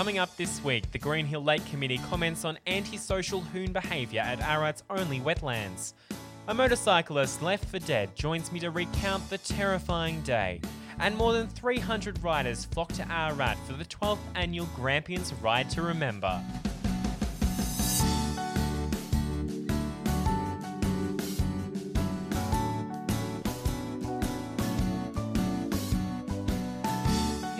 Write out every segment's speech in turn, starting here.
Coming up this week, the Green Hill Lake Committee comments on antisocial hoon behaviour at Ararat's only wetlands. A motorcyclist left for dead joins me to recount the terrifying day. And more than 300 riders flock to Ararat for the 12th annual Grampians Ride to Remember.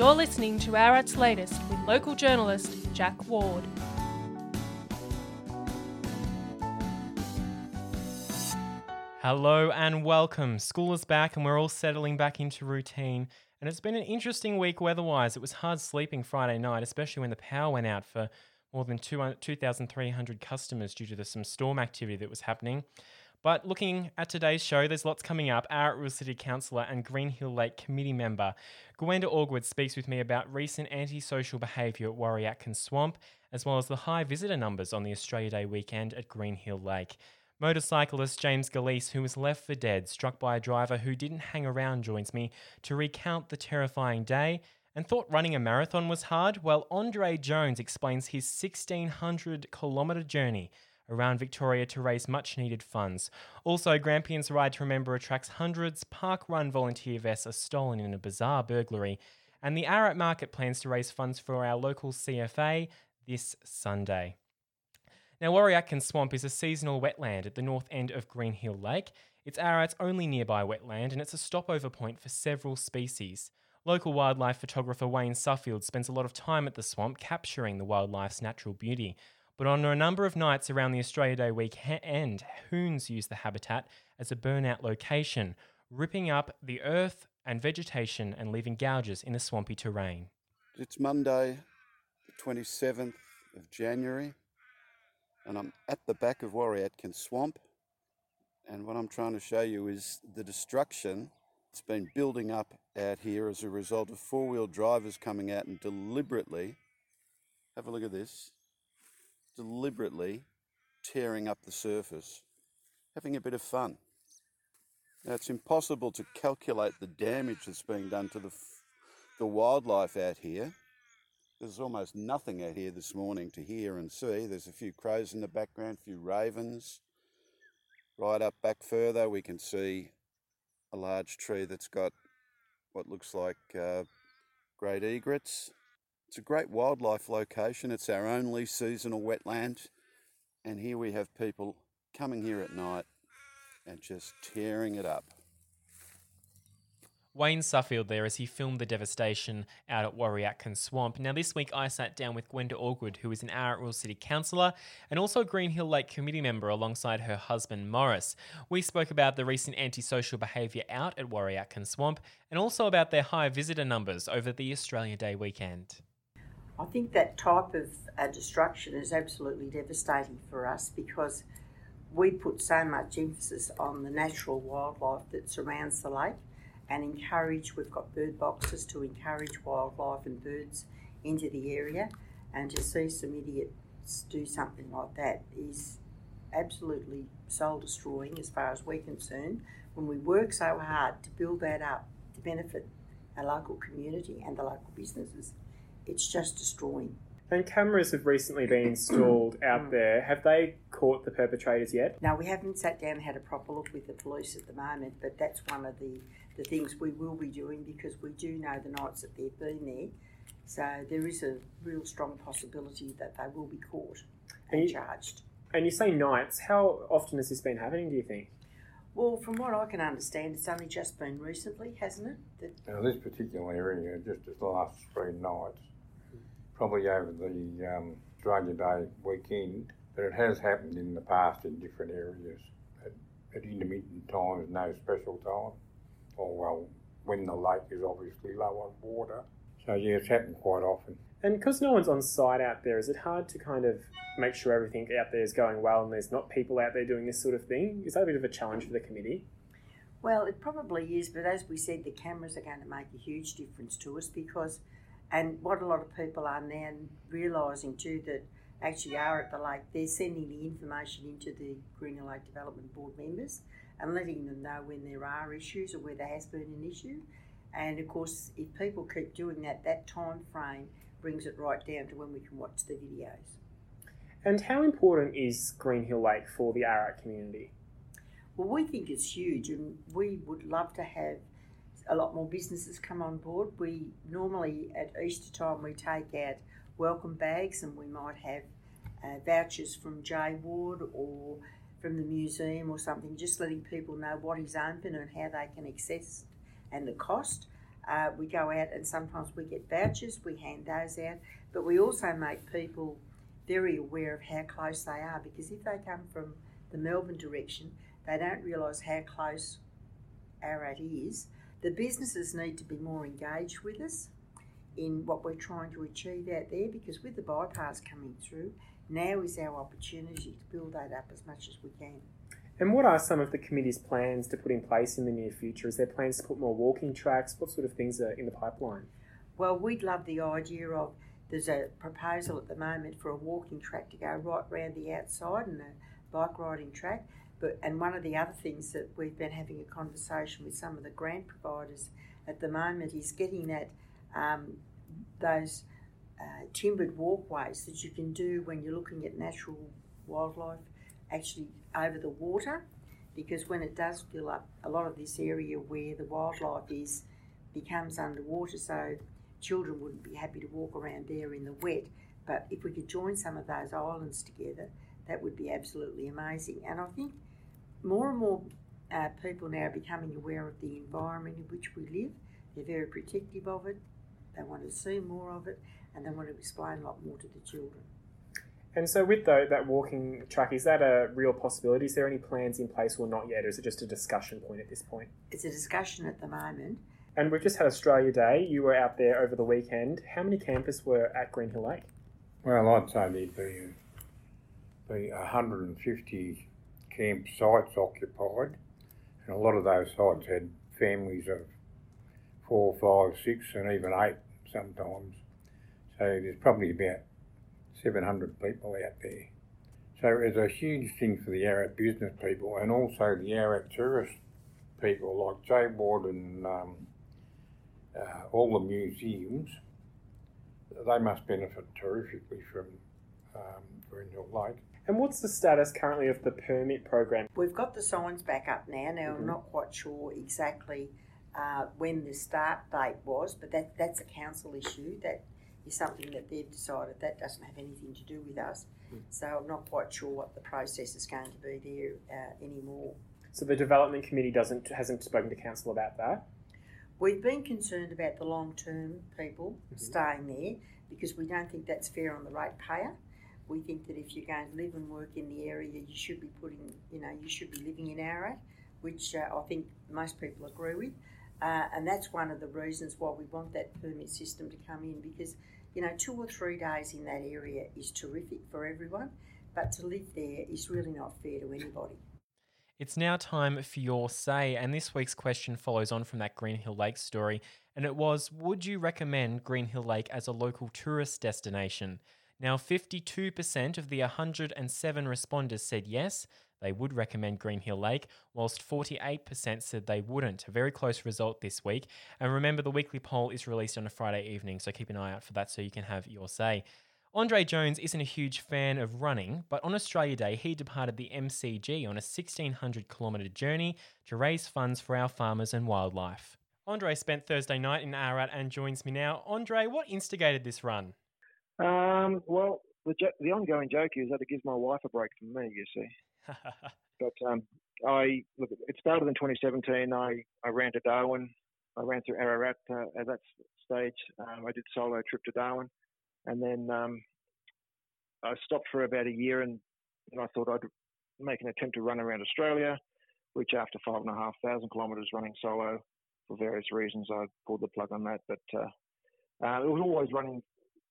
You're listening to Ararat's latest with local journalist Jack Ward. Hello and welcome. School is back and we're all settling back into routine. And it's been an interesting week weather-wise. It was hard sleeping Friday night, especially when the power went out for more than 2,300 uh, customers due to the, some storm activity that was happening. But looking at today's show, there's lots coming up. Ararat City Councillor and Greenhill Lake Committee member Gwenda Allgood speaks with me about recent antisocial behaviour at Warryatkin Swamp, as well as the high visitor numbers on the Australia Day weekend at Greenhill Lake. Motorcyclist James Galeese, who was left for dead, struck by a driver who didn't hang around, joins me to recount the terrifying day and thought running a marathon was hard. Well, Andre Jones explains his 1600 kilometre journey around Victoria to raise much needed funds. Also, Grampians Ride to Remember attracts hundreds. Park Run volunteer vests are stolen in a bizarre burglary. And the Ararat Market plans to raise funds for our local CFA this Sunday. Now, Warryatkin Swamp is a seasonal wetland at the north end of Greenhill Lake. It's Ararat's only nearby wetland and it's a stopover point for several species. Local wildlife photographer Wayne Suffield spends a lot of time at the swamp capturing the wildlife's natural beauty. But on a number of nights around the Australia Day weekend, hoons use the habitat as a burnout location, ripping up the earth and vegetation and leaving gouges in the swampy terrain. It's Monday, the 27th of January, and I'm at the back of Warryatkin Swamp. And what I'm trying to show you is the destruction that's been building up out here as a result of four wheel drivers coming out and deliberately, have a look at this, deliberately tearing up the surface, having a bit of fun. Now, it's impossible to calculate the damage that's being done to the, the wildlife out here. There's almost nothing out here this morning to hear and see. There's a few crows in the background, a few ravens. Right up back further, we can see a large tree that's got what looks like uh, great egrets. It's a great wildlife location. It's our only seasonal wetland. And here we have people coming here at night and just tearing it up. Wayne Suffield there as he filmed the devastation out at Warryatkin Swamp. Now, this week I sat down with Gwenda Allgood, who is an Ararat City Councillor and also a Greenhill Lake Committee member alongside her husband Morris. We spoke about the recent antisocial behaviour out at Warryatkin Swamp and also about their high visitor numbers over the Australia Day weekend. I think that type of uh, destruction is absolutely devastating for us because we put so much emphasis on the natural wildlife that surrounds the lake and encourage, we've got bird boxes to encourage wildlife and birds into the area. And to see some idiots do something like that is absolutely soul destroying as far as we're concerned when we work so hard to build that up to benefit our local community and the local businesses it's just destroying. And cameras have recently been installed out mm. there. Have they caught the perpetrators yet? No, we haven't sat down and had a proper look with the police at the moment, but that's one of the, the things we will be doing because we do know the nights that they've been there. So there is a real strong possibility that they will be caught and, and you, charged. And you say nights. How often has this been happening, do you think? Well, from what I can understand, it's only just been recently, hasn't it? That... Now, this particular area, just the last three nights, probably over the um, Australia Day weekend, but it has happened in the past in different areas at, at intermittent times, no special time, or well, when the lake is obviously low on water. So yeah, it's happened quite often. And because no one's on site out there, is it hard to kind of make sure everything out there is going well and there's not people out there doing this sort of thing? Is that a bit of a challenge for the committee? Well, it probably is, but as we said, the cameras are going to make a huge difference to us because and what a lot of people are now realising too that actually are at the lake, they're sending the information into the Greenhill Lake Development Board members and letting them know when there are issues or where there has been an issue. And of course, if people keep doing that, that time frame brings it right down to when we can watch the videos. And how important is Green Hill Lake for the Ararat community? Well, we think it's huge, and we would love to have a lot more businesses come on board. We normally at Easter time we take out welcome bags, and we might have uh, vouchers from J Ward or from the museum or something, just letting people know what is open and how they can access and the cost. Uh, we go out and sometimes we get vouchers, we hand those out, but we also make people very aware of how close they are because if they come from the Melbourne direction, they don't realise how close Ararat is. The businesses need to be more engaged with us in what we're trying to achieve out there because with the bypass coming through, now is our opportunity to build that up as much as we can. And what are some of the committee's plans to put in place in the near future? Is there plans to put more walking tracks? What sort of things are in the pipeline? Well, we'd love the idea of there's a proposal at the moment for a walking track to go right round the outside and a bike riding track. But and one of the other things that we've been having a conversation with some of the grant providers at the moment is getting that um, those uh, timbered walkways that you can do when you're looking at natural wildlife actually over the water because when it does fill up a lot of this area where the wildlife is becomes underwater so children wouldn't be happy to walk around there in the wet. But if we could join some of those islands together that would be absolutely amazing. And i think more and more uh, people now are becoming aware of the environment in which we live. They're very protective of it. They want to see more of it and they want to explain a lot more to the children. And so, with the, that walking track, is that a real possibility? Is there any plans in place or not yet, or is it just a discussion point at this point? It's a discussion at the moment. And we've just had Australia Day. You were out there over the weekend. How many campers were at Green Hill Lake? Well, I'd say there'd be, be 150 camp sites occupied, and a lot of those sites had families of four, five, six, and even eight sometimes. So there's probably about 700 people out there. So it's a huge thing for the Ararat business people and also the Ararat tourist people like J Ward and um, uh, all the museums. They must benefit terrifically from um, Green Hill Lake. And what's the status currently of the permit program? We've got the signs back up now. Now, mm-hmm. I'm not quite sure exactly uh, when the start date was, but that, that's a council issue. That is something that they've decided that doesn't have anything to do with us. Mm. So I'm not quite sure what the process is going to be there uh, anymore. So the development committee doesn't hasn't spoken to council about that. We've been concerned about the long term people mm-hmm. staying there because we don't think that's fair on the ratepayer. We think that if you're going to live and work in the area, you should be putting, you know, you should be living in Ararat, which uh, I think most people agree with. Uh, and that's one of the reasons why we want that permit system to come in because you know, two or three days in that area is terrific for everyone, but to live there is really not fair to anybody. It's now time for your say, and this week's question follows on from that Green Hill Lake story. And it was Would you recommend Green Hill Lake as a local tourist destination? Now, 52% of the 107 responders said yes, they would recommend Green Hill Lake, whilst 48% said they wouldn't. A very close result this week. And remember, the weekly poll is released on a Friday evening, so keep an eye out for that so you can have your say. Andre Jones isn't a huge fan of running, but on Australia Day, he departed the MCG on a 1600 kilometre journey to raise funds for our farmers and wildlife. Andre spent Thursday night in Ararat and joins me now. Andre, what instigated this run? Um, well, the, jo- the ongoing joke is that it gives my wife a break from me, you see. But um, I look. It started in 2017. I, I ran to Darwin. I ran through Ararat uh, at that stage. Um, I did solo trip to Darwin, and then um, I stopped for about a year, and, and I thought I'd make an attempt to run around Australia. Which, after five and a half thousand kilometres running solo, for various reasons, I pulled the plug on that. But uh, uh, it was always running,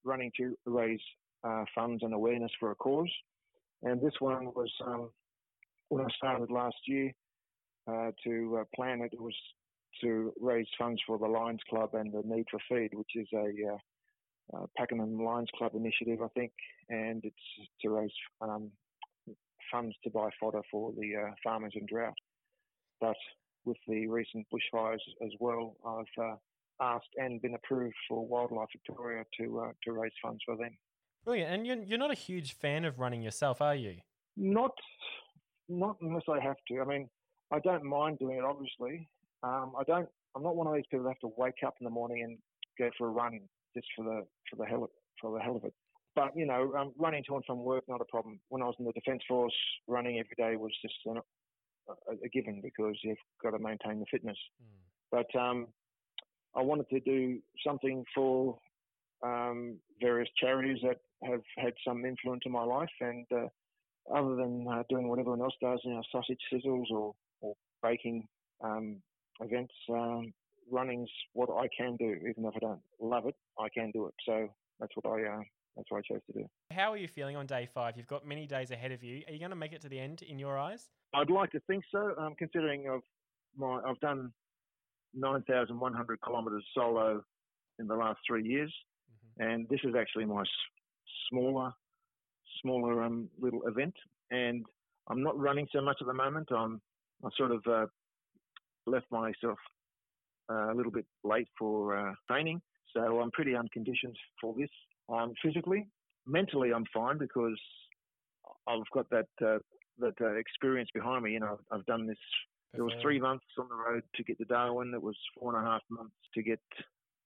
running to raise uh, funds and awareness for a cause. And this one was um, when I started last year uh, to uh, plan it, it was to raise funds for the Lions Club and the Need for Feed, which is a uh, uh, Pakenham Lions Club initiative, I think, and it's to raise um, funds to buy fodder for the uh, farmers in drought. But with the recent bushfires as well, I've uh, asked and been approved for Wildlife Victoria to uh, to raise funds for them. Brilliant. And you're, you're not a huge fan of running yourself, are you? Not not unless I have to. I mean, I don't mind doing it. Obviously, um, I don't. I'm not one of these people that have to wake up in the morning and go for a run just for the for the hell of, for the hell of it. But you know, um, running to and from work not a problem. When I was in the Defence Force, running every day was just a, a given because you've got to maintain the fitness. Mm. But um, I wanted to do something for um, various charities that have had some influence in my life, and uh, other than uh, doing what everyone else does, you know, sausage sizzles or, or baking um, events, um, running's what I can do. Even if I don't love it, I can do it. So that's what I uh, that's what I chose to do. How are you feeling on day five? You've got many days ahead of you. Are you going to make it to the end in your eyes? I'd like to think so. Um, considering I've my I've done nine thousand one hundred kilometres solo in the last three years, mm-hmm. and this is actually my s- smaller smaller um, little event, and I'm not running so much at the moment. I'm I sort of uh, left myself uh, a little bit late for uh, training, so I'm pretty unconditioned for this. Um, physically, mentally, I'm fine because I've got that uh, that uh, experience behind me. You know, I've done this. It was three months on the road to get to Darwin. It was four and a half months to get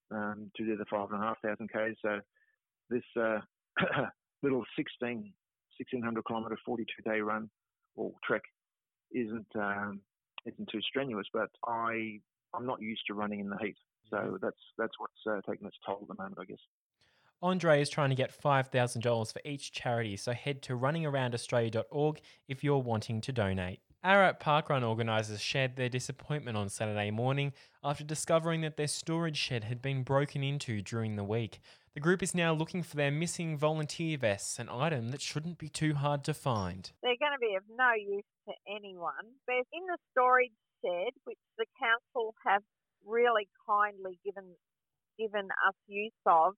um, to do the five and a half thousand k's. So this uh, little 16, 1600 kilometre, 42 day run or trek isn't um, isn't too strenuous, but I I'm not used to running in the heat, so that's that's what's uh, taking its toll at the moment, I guess. Andre is trying to get $5,000 for each charity, so head to runningaroundaustralia.org if you're wanting to donate. Ararat Parkrun organisers shared their disappointment on Saturday morning after discovering that their storage shed had been broken into during the week. The group is now looking for their missing volunteer vests, an item that shouldn't be too hard to find. They're going to be of no use to anyone. They're in the storage shed, which the council have really kindly given given us use of.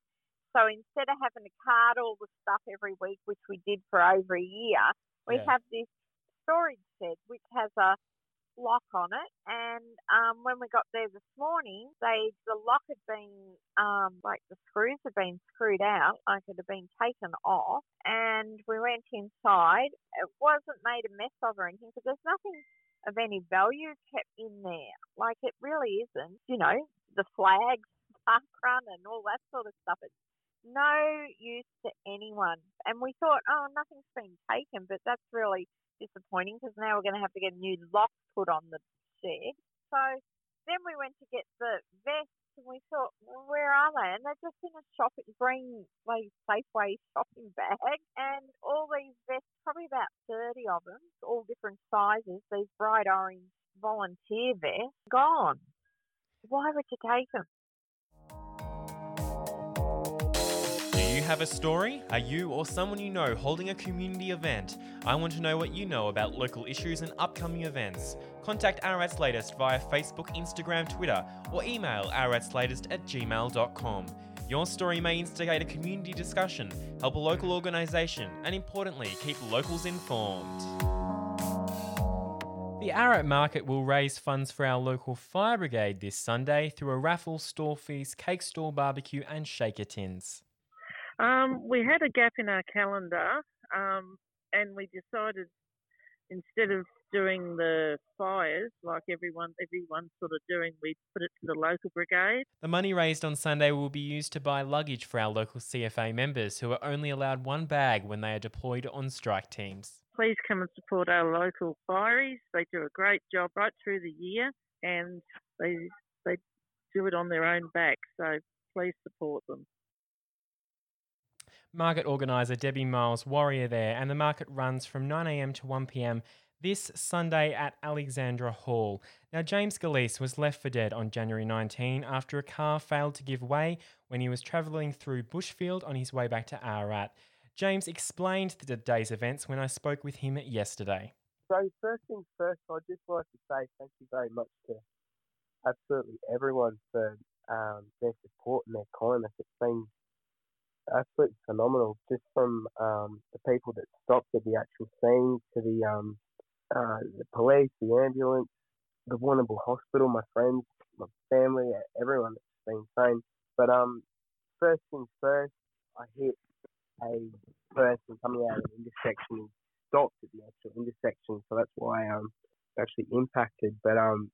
So instead of having to cart all the stuff every week, which we did for over a year, we yeah. have this storage shed which has a lock on it. And um, when we got there this morning, they the lock had been um, like the screws had been screwed out, like it had been taken off. And we went inside. It wasn't made a mess of or anything, but there's nothing of any value kept in there. Like it really isn't. You know, the flags, park run, and all that sort of stuff. It's no use to anyone. And we thought, oh, nothing's been taken, but that's really disappointing because now we're going to have to get a new lock put on the shed. So then we went to get the vests and we thought, well, where are they? And they're just in a shopping green like Safeway shopping bag, and all these vests, probably about thirty of them, all different sizes. These bright orange volunteer vests, gone. Why would you take them? Have a story? Are you or someone you know holding a community event? I want to know what you know about local issues and upcoming events. Contact Ararat's Latest via Facebook, Instagram, Twitter, or email aratslatest at gmail.com. Your story may instigate a community discussion, help a local organisation, and importantly, keep locals informed. The Ararat Market will raise funds for our local fire brigade this Sunday through a raffle, store feast, cake stall, barbecue, and shaker tins. Um, we had a gap in our calendar, um, and we decided instead of doing the fires like everyone everyone's sort of doing, we put it to the local brigade. The money raised on Sunday will be used to buy luggage for our local CFA members who are only allowed one bag when they are deployed on strike teams. Please come and support our local fireys. They do a great job right through the year, and they they do it on their own back. So please support them market organiser Debbie Miles Warrior there, and the market runs from 9am to 1pm this Sunday at Alexandra Hall. Now, James Galeese was left for dead on January 19 after a car failed to give way when he was travelling through Bushfield on his way back to Ararat. James explained the day's events when I spoke with him yesterday. So, first things first, I'd just like to say thank you very much to absolutely everyone for um, their support and their kindness. It's been absolutely phenomenal. Just from um, the people that stopped at the actual scene to the um, uh, the police, the ambulance, the Warrnambool Hospital, my friends, my family, everyone. That's been same. But um, first things first, I hit a person coming out of the intersection, stopped at the actual intersection, so that's why um actually impacted. But um,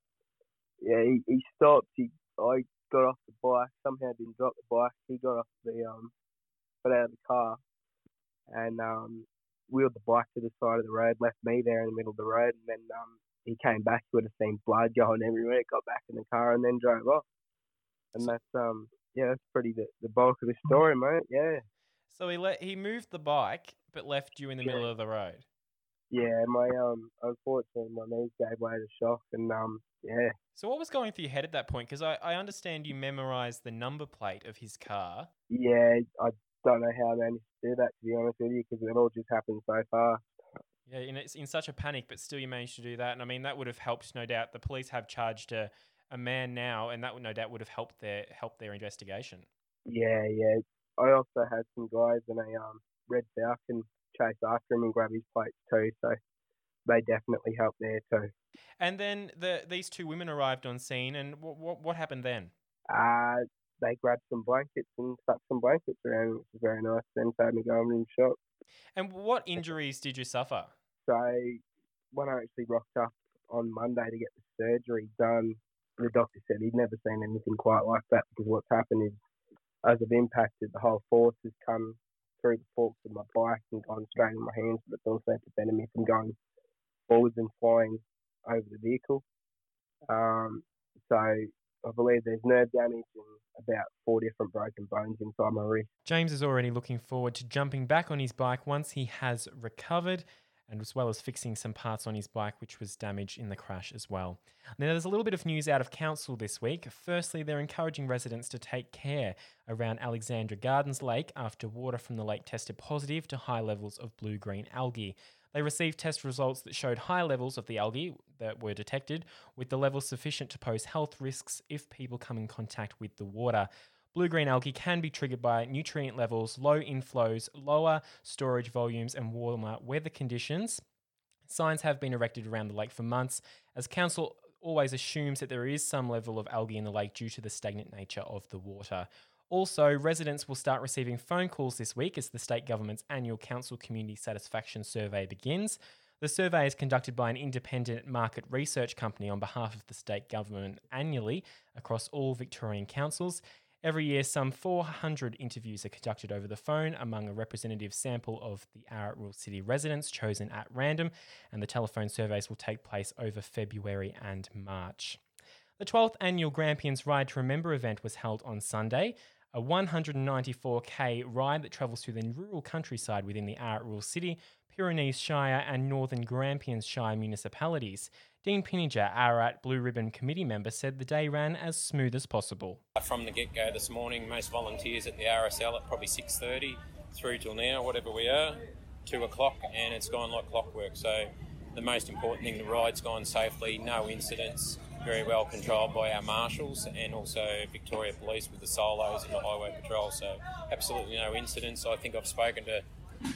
yeah, he, he stopped. He I got off the bike. Somehow didn't drop the bike. He got off the um, got out of the car, and um, wheeled the bike to the side of the road, left me there in the middle of the road, and then um, he came back. He would have seen blood going everywhere. Got back in the car and then drove off. And that's um, yeah, that's pretty the, the bulk of the story, mate. Yeah. So he let he moved the bike, but left you in the Yeah. middle of the road. Yeah, my um, unfortunately, my knees gave way to shock, and um, yeah, So what was going through your head at that point? Because I, I understand you memorized the number plate of his car. yeah, I don't know how I managed to do that to be honest with you, because it all just happened so fast. Yeah, in, it's in such a panic, but still you managed to do that. And I mean, that would have helped, no doubt. The police have charged a, a man now, and that would no doubt would have helped their helped their investigation. Yeah, yeah. I also had some guys in a um red Falcon chase after him and grab his plates too, so they definitely helped there too. And then the these two women arrived on scene, and what what, what happened then? Uh, they grabbed some blankets and stuck some blankets around, which was very nice. Then told me go over in shock. And what injuries did you suffer? So when I actually rocked up on Monday to get the surgery done, the doctor said he'd never seen anything quite like that because what's happened is as I've impacted, the whole force has come through the forks of my bike and gone straight in my hands, but it's also prevented me from going forwards and flying over the vehicle. Um, so I believe there's nerve damage and about four different broken bones inside my wrist. James is already looking forward to jumping back on his bike once he has recovered, and as well as fixing some parts on his bike which was damaged in the crash as well. Now, there's a little bit of news out of council this week. Firstly, they're encouraging residents to take care around Alexandra Gardens Lake after water from the lake tested positive to high levels of blue green algae. They received test results that showed high levels of the algae that were detected, with the levels sufficient to pose health risks if people come in contact with the water. Blue green algae can be triggered by nutrient levels, low inflows, lower storage volumes, and warmer weather conditions. Signs have been erected around the lake for months, as council always assumes that there is some level of algae in the lake due to the stagnant nature of the water. Also, residents will start receiving phone calls this week as the state government's annual council community satisfaction survey begins. The survey is conducted by an independent market research company on behalf of the state government annually across all Victorian councils. Every year, some 400 interviews are conducted over the phone among a representative sample of the Ararat Rural City residents chosen at random, and the telephone surveys will take place over February and March. The 12th annual Grampians Ride to Remember event was held on Sunday, a 194k ride that travels through the rural countryside within the Ararat Rural City, Pyrenees Shire, and Northern Grampians Shire municipalities. Dean Pinniger, Ararat Blue Ribbon Committee member, said the day ran as smooth as possible. From the get-go this morning, most volunteers at the RSL at probably 6.30 through till now, whatever we are, 2 o'clock, and it's gone like clockwork. So the most important thing, the ride's gone safely, no incidents, very well controlled by our marshals and also Victoria Police with the solos and the highway patrol. So absolutely no incidents. I think I've spoken to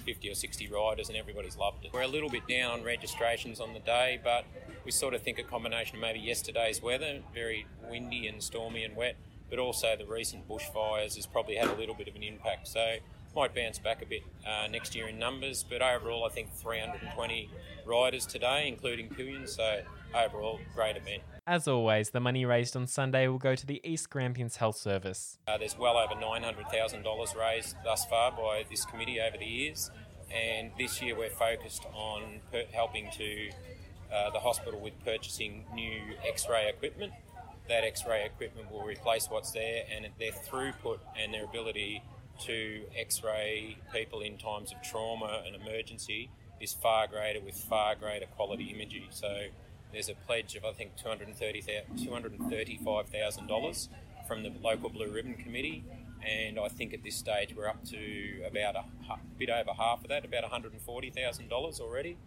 50 or 60 riders and everybody's loved it. We're a little bit down on registrations on the day, but we sort of think a combination of maybe yesterday's weather, very windy and stormy and wet, but also the recent bushfires has probably had a little bit of an impact. So might bounce back a bit uh, next year in numbers, but overall I think 320 riders today, including Pillion. So overall, great event. As always, the money raised on Sunday will go to the East Grampians Health Service. Uh, there's well over $900,000 raised thus far by this committee over the years, and this year we're focused on per- helping to uh, the hospital with purchasing new X-ray equipment. That X-ray equipment will replace what's there, and their throughput and their ability to X-ray people in times of trauma and emergency is far greater with far greater quality imagery. So there's a pledge of I think $235,000 from the local Blue Ribbon Committee, and I think at this stage we're up to about a hu- bit over half of that, about $140,000 already,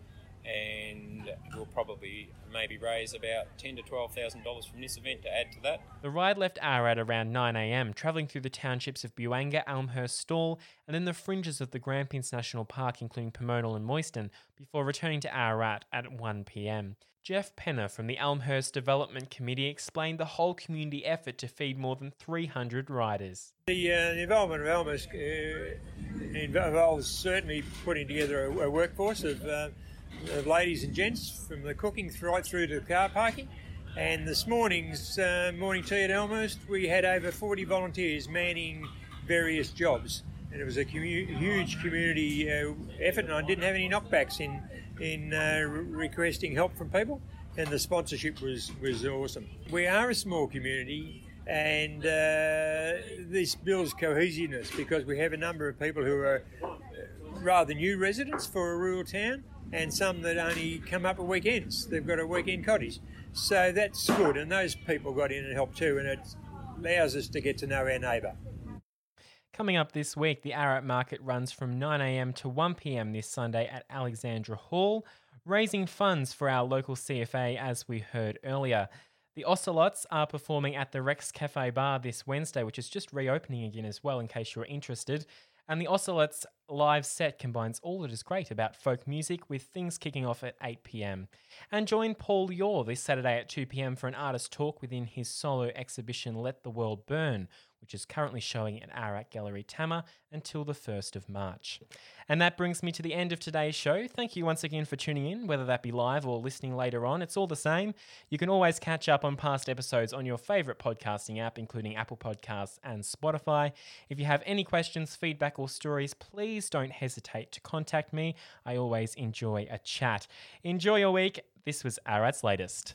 and we'll probably maybe raise about ten to twelve thousand dollars from this event to add to that. The ride left Ararat around 9am, travelling through the townships of Buangor, Elmhurst, Stawell, and then the fringes of the Grampians National Park, including Pomonal and Moyston, before returning to Ararat at 1pm. Jeff Penner from the Elmhurst Development Committee explained the whole community effort to feed more than 300 riders. The, uh, involvement of Elmhurst uh, involves certainly putting together a, a workforce of, uh, of, ladies and gents from the cooking right through to car parking. And this morning's uh, morning tea at Elmhurst, we had over 40 volunteers manning various jobs. And it was a commu- huge community uh, effort, and I didn't have any knockbacks in in uh, requesting help from people, and the sponsorship was was awesome. We are a small community, and uh, this builds cohesiveness because we have a number of people who are uh, rather new residents for a rural town, and some that only come up at weekends. They've got a weekend cottage, so that's good. And those people got in and helped too, and it allows us to get to know our neighbour. Coming up this week, the Ararat Market runs from 9am to 1pm this Sunday at Alexandra Hall, raising funds for our local CFA as we heard earlier. The Ocelots are performing at the Rex Cafe Bar this Wednesday, which is just reopening again as well, in case you're interested. And the Ocelots live set combines all that is great about folk music with things kicking off at 8 pm. And join Paul Yore this Saturday at 2 pm for an artist talk within his solo exhibition Let the World Burn, which is currently showing at Ararat Gallery Tama until the 1st of March. And that brings me to the end of today's show. Thank you once again for tuning in, whether that be live or listening later on. It's all the same. You can always catch up on past episodes on your favourite podcasting app, including Apple Podcasts and Spotify. If you have any questions, feedback, or stories, please don't hesitate to contact me. I always enjoy a chat. Enjoy your week. This was Ararat's latest.